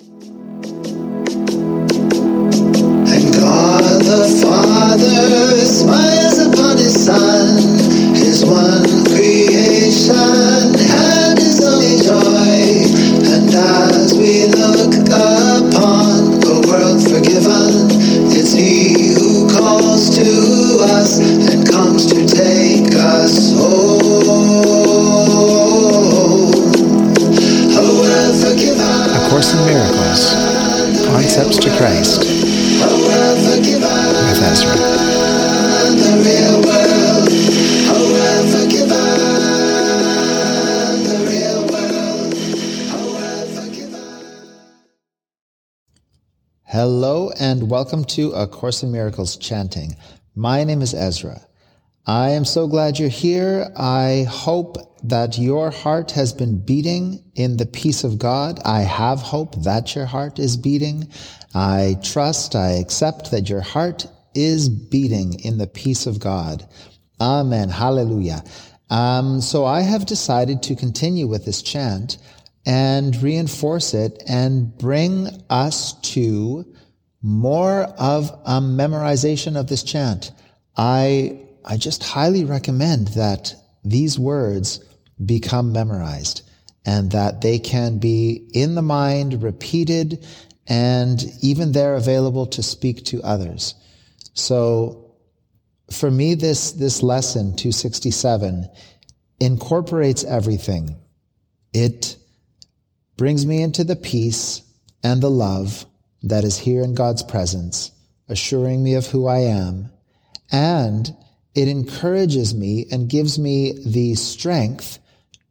And A world forgiven. Hello and welcome to A Course in Miracles chanting. My name is Ezra. I am so glad you're here. I hope that your heart has been beating in the peace of God. I have hope that your heart is beating. I trust, I accept that your heart is beating in the peace of God. Amen. Hallelujah. Um, so I have decided to continue with this chant and reinforce it and bring us to more of a memorization of this chant. I, I just highly recommend that these words become memorized and that they can be in the mind, repeated, and even there available to speak to others. So for me, this, this lesson, 267, incorporates everything. It brings me into the peace and the love that is here in God's presence, assuring me of who I am. And it encourages me and gives me the strength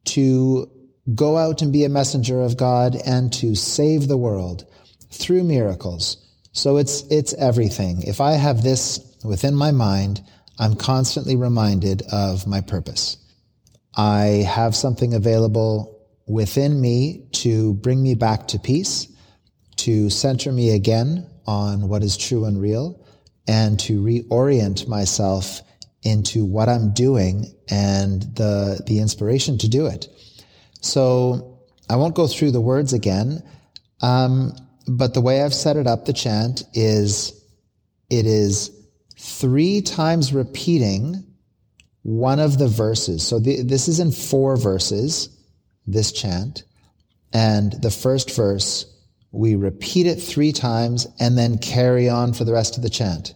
to go out and be a messenger of God and to save the world through miracles. So it's, it's everything. If I have this within my mind, I'm constantly reminded of my purpose. I have something available within me to bring me back to peace, to center me again on what is true and real, and to reorient myself into what I'm doing and the, the inspiration to do it. So I won't go through the words again, um, but the way I've set it up, the chant is it is three times repeating one of the verses. So the, this is in four verses, this chant. And the first verse, we repeat it three times and then carry on for the rest of the chant.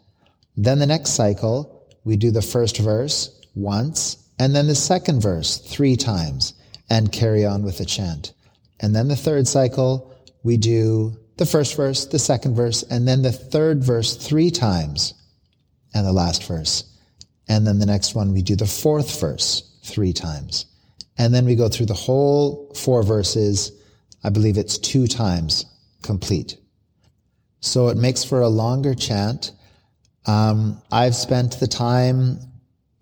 Then the next cycle, we do the first verse once and then the second verse three times and carry on with the chant. And then the third cycle, we do the first verse, the second verse, and then the third verse three times and the last verse. And then the next one, we do the fourth verse three times. And then we go through the whole four verses. I believe it's two times complete. So it makes for a longer chant. Um, I've spent the time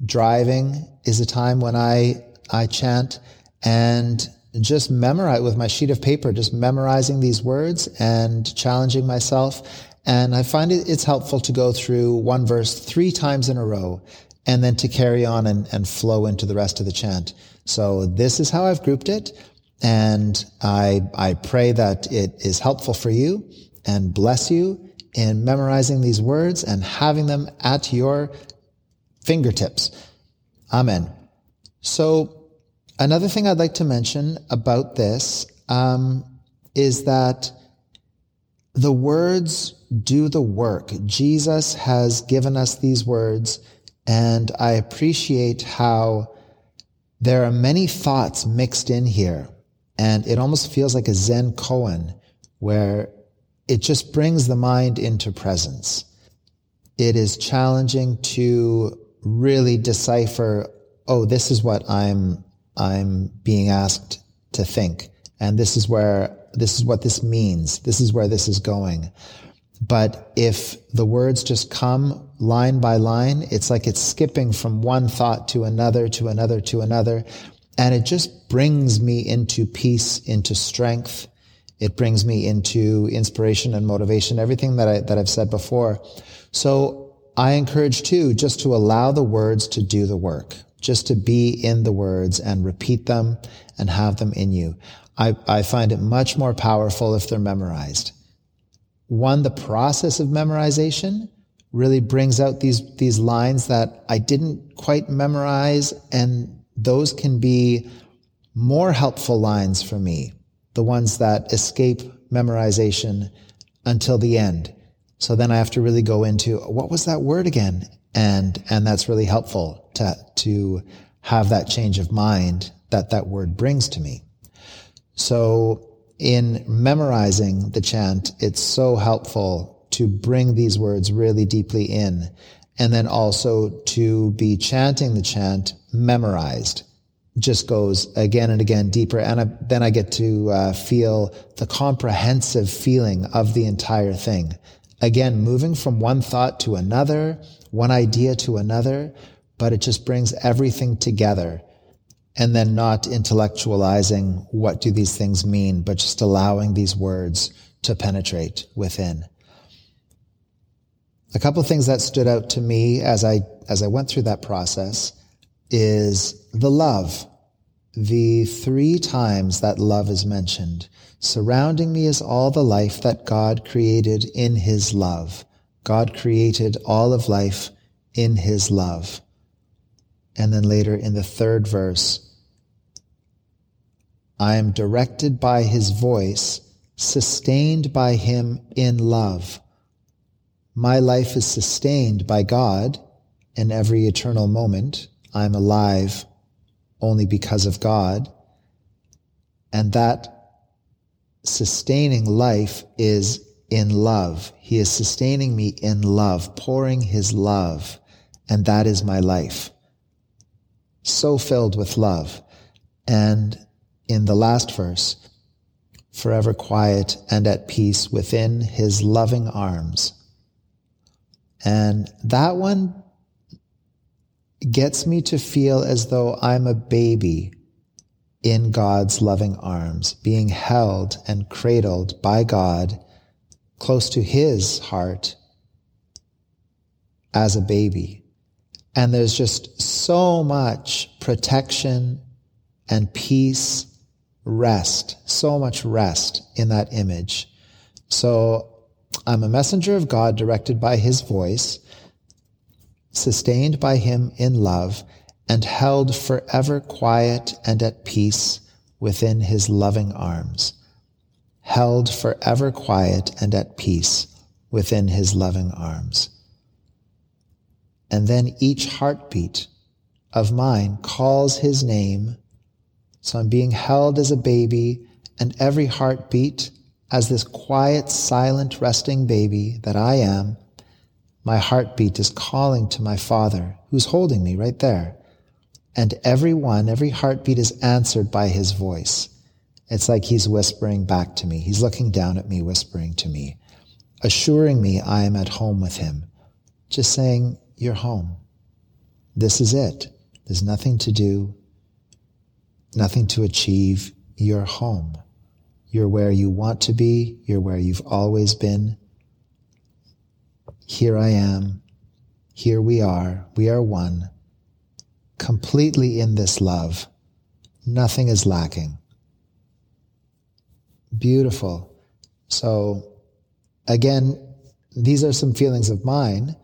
driving is a time when I, I chant and just memorize with my sheet of paper, just memorizing these words and challenging myself. And I find it, it's helpful to go through one verse three times in a row and then to carry on and, and flow into the rest of the chant. So this is how I've grouped it. And I, I pray that it is helpful for you and bless you in memorizing these words and having them at your fingertips. Amen. So another thing I'd like to mention about this um, is that the words do the work. Jesus has given us these words, and I appreciate how there are many thoughts mixed in here, and it almost feels like a Zen koan where it just brings the mind into presence. It is challenging to really decipher, oh, this is what I'm, I'm being asked to think. And this is where, this is what this means. This is where this is going. But if the words just come line by line, it's like it's skipping from one thought to another, to another, to another. And it just brings me into peace, into strength. It brings me into inspiration and motivation, everything that I, that I've said before. So I encourage too, just to allow the words to do the work, just to be in the words and repeat them and have them in you. I, I find it much more powerful if they're memorized. One, the process of memorization really brings out these, these lines that I didn't quite memorize, and those can be more helpful lines for me, the ones that escape memorization until the end. So then I have to really go into what was that word again? And, and that's really helpful to, to have that change of mind that that word brings to me. So in memorizing the chant, it's so helpful to bring these words really deeply in and then also to be chanting the chant memorized just goes again and again deeper. And I, then I get to uh, feel the comprehensive feeling of the entire thing. Again, moving from one thought to another, one idea to another, but it just brings everything together and then not intellectualizing what do these things mean, but just allowing these words to penetrate within. A couple things that stood out to me as I, as I went through that process is the love. The three times that love is mentioned. Surrounding me is all the life that God created in his love. God created all of life in his love. And then later in the third verse, I am directed by his voice, sustained by him in love. My life is sustained by God in every eternal moment. I'm alive only because of God. And that sustaining life is in love. He is sustaining me in love, pouring his love. And that is my life. So filled with love. And in the last verse, forever quiet and at peace within his loving arms. And that one gets me to feel as though I'm a baby in God's loving arms, being held and cradled by God close to his heart as a baby. And there's just so much protection and peace, rest, so much rest in that image. So I'm a messenger of God directed by his voice sustained by him in love, and held forever quiet and at peace within his loving arms. Held forever quiet and at peace within his loving arms. And then each heartbeat of mine calls his name. So I'm being held as a baby, and every heartbeat as this quiet, silent, resting baby that I am my heartbeat is calling to my Father, who's holding me right there. And every one, every heartbeat is answered by his voice. It's like he's whispering back to me. He's looking down at me, whispering to me, assuring me I am at home with him. Just saying, You're home. This is it. There's nothing to do, nothing to achieve. You're home. You're where you want to be. You're where you've always been. Here I am. Here we are. We are one. Completely in this love. Nothing is lacking. Beautiful. So again, these are some feelings of mine.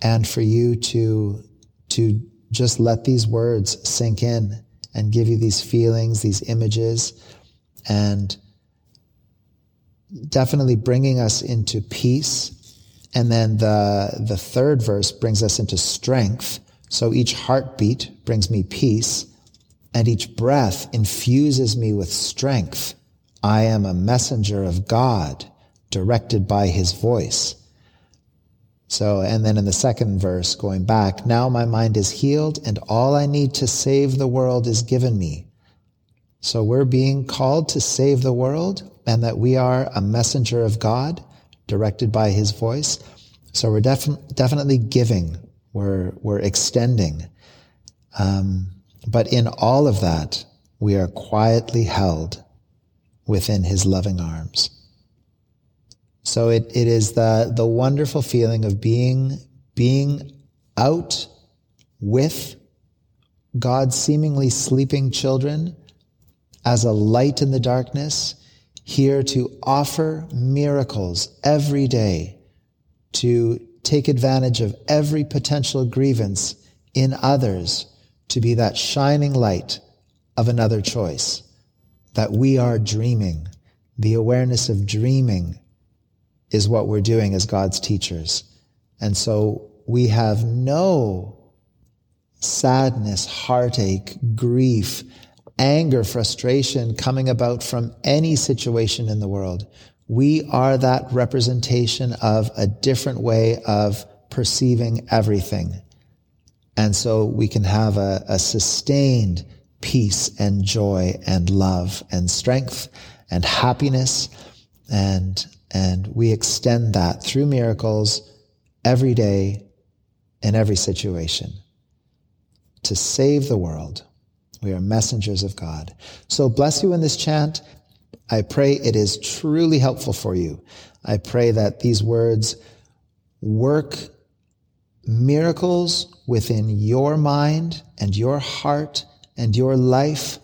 And for you to, to just let these words sink in and give you these feelings, these images, and definitely bringing us into peace and then the, the third verse brings us into strength. So each heartbeat brings me peace and each breath infuses me with strength. I am a messenger of God directed by his voice. So, and then in the second verse, going back, now my mind is healed and all I need to save the world is given me. So we're being called to save the world and that we are a messenger of God directed by his voice. So we're def- definitely giving. We're, we're extending. Um, but in all of that, we are quietly held within his loving arms. So it, it is the, the wonderful feeling of being, being out with God's seemingly sleeping children as a light in the darkness, here to offer miracles every day, to take advantage of every potential grievance in others, to be that shining light of another choice, that we are dreaming. The awareness of dreaming is what we're doing as God's teachers. And so we have no sadness, heartache, grief, anger, frustration coming about from any situation in the world. We are that representation of a different way of perceiving everything. And so we can have a, a sustained peace and joy and love and strength and happiness. And, and we extend that through miracles every day in every situation to save the world. We are messengers of God. So bless you in this chant. I pray it is truly helpful for you. I pray that these words work miracles within your mind and your heart and your life,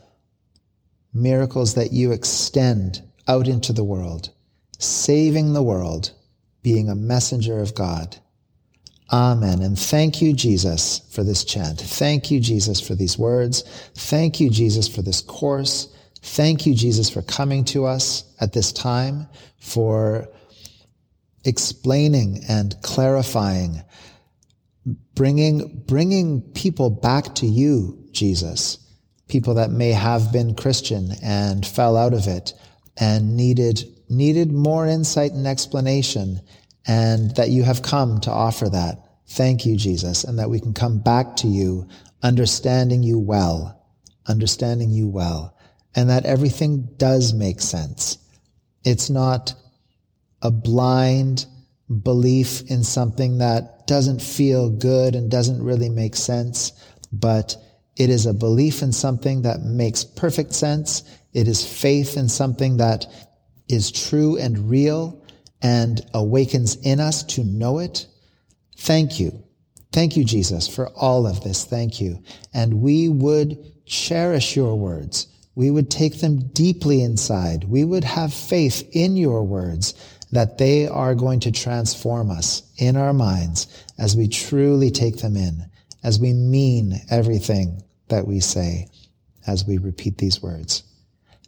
miracles that you extend out into the world, saving the world, being a messenger of God. Amen. And thank you, Jesus, for this chant. Thank you, Jesus, for these words. Thank you, Jesus, for this course. Thank you, Jesus, for coming to us at this time, for explaining and clarifying, bringing, bringing people back to you, Jesus. People that may have been Christian and fell out of it and needed, needed more insight and explanation and that you have come to offer that. Thank you, Jesus, and that we can come back to you understanding you well, understanding you well, and that everything does make sense. It's not a blind belief in something that doesn't feel good and doesn't really make sense, but it is a belief in something that makes perfect sense. It is faith in something that is true and real and awakens in us to know it. Thank you. Thank you, Jesus, for all of this. Thank you. And we would cherish your words. We would take them deeply inside. We would have faith in your words that they are going to transform us in our minds as we truly take them in, as we mean everything that we say, as we repeat these words.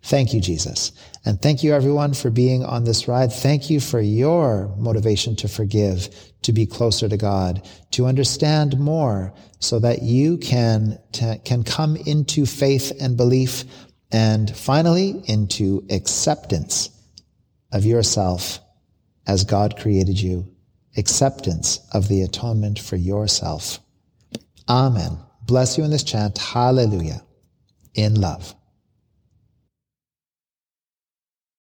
Thank you, Jesus. And thank you, everyone, for being on this ride. Thank you for your motivation to forgive, to be closer to God, to understand more so that you can, can come into faith and belief and finally into acceptance of yourself as God created you, acceptance of the atonement for yourself. Amen. Bless you in this chant. Hallelujah. In love.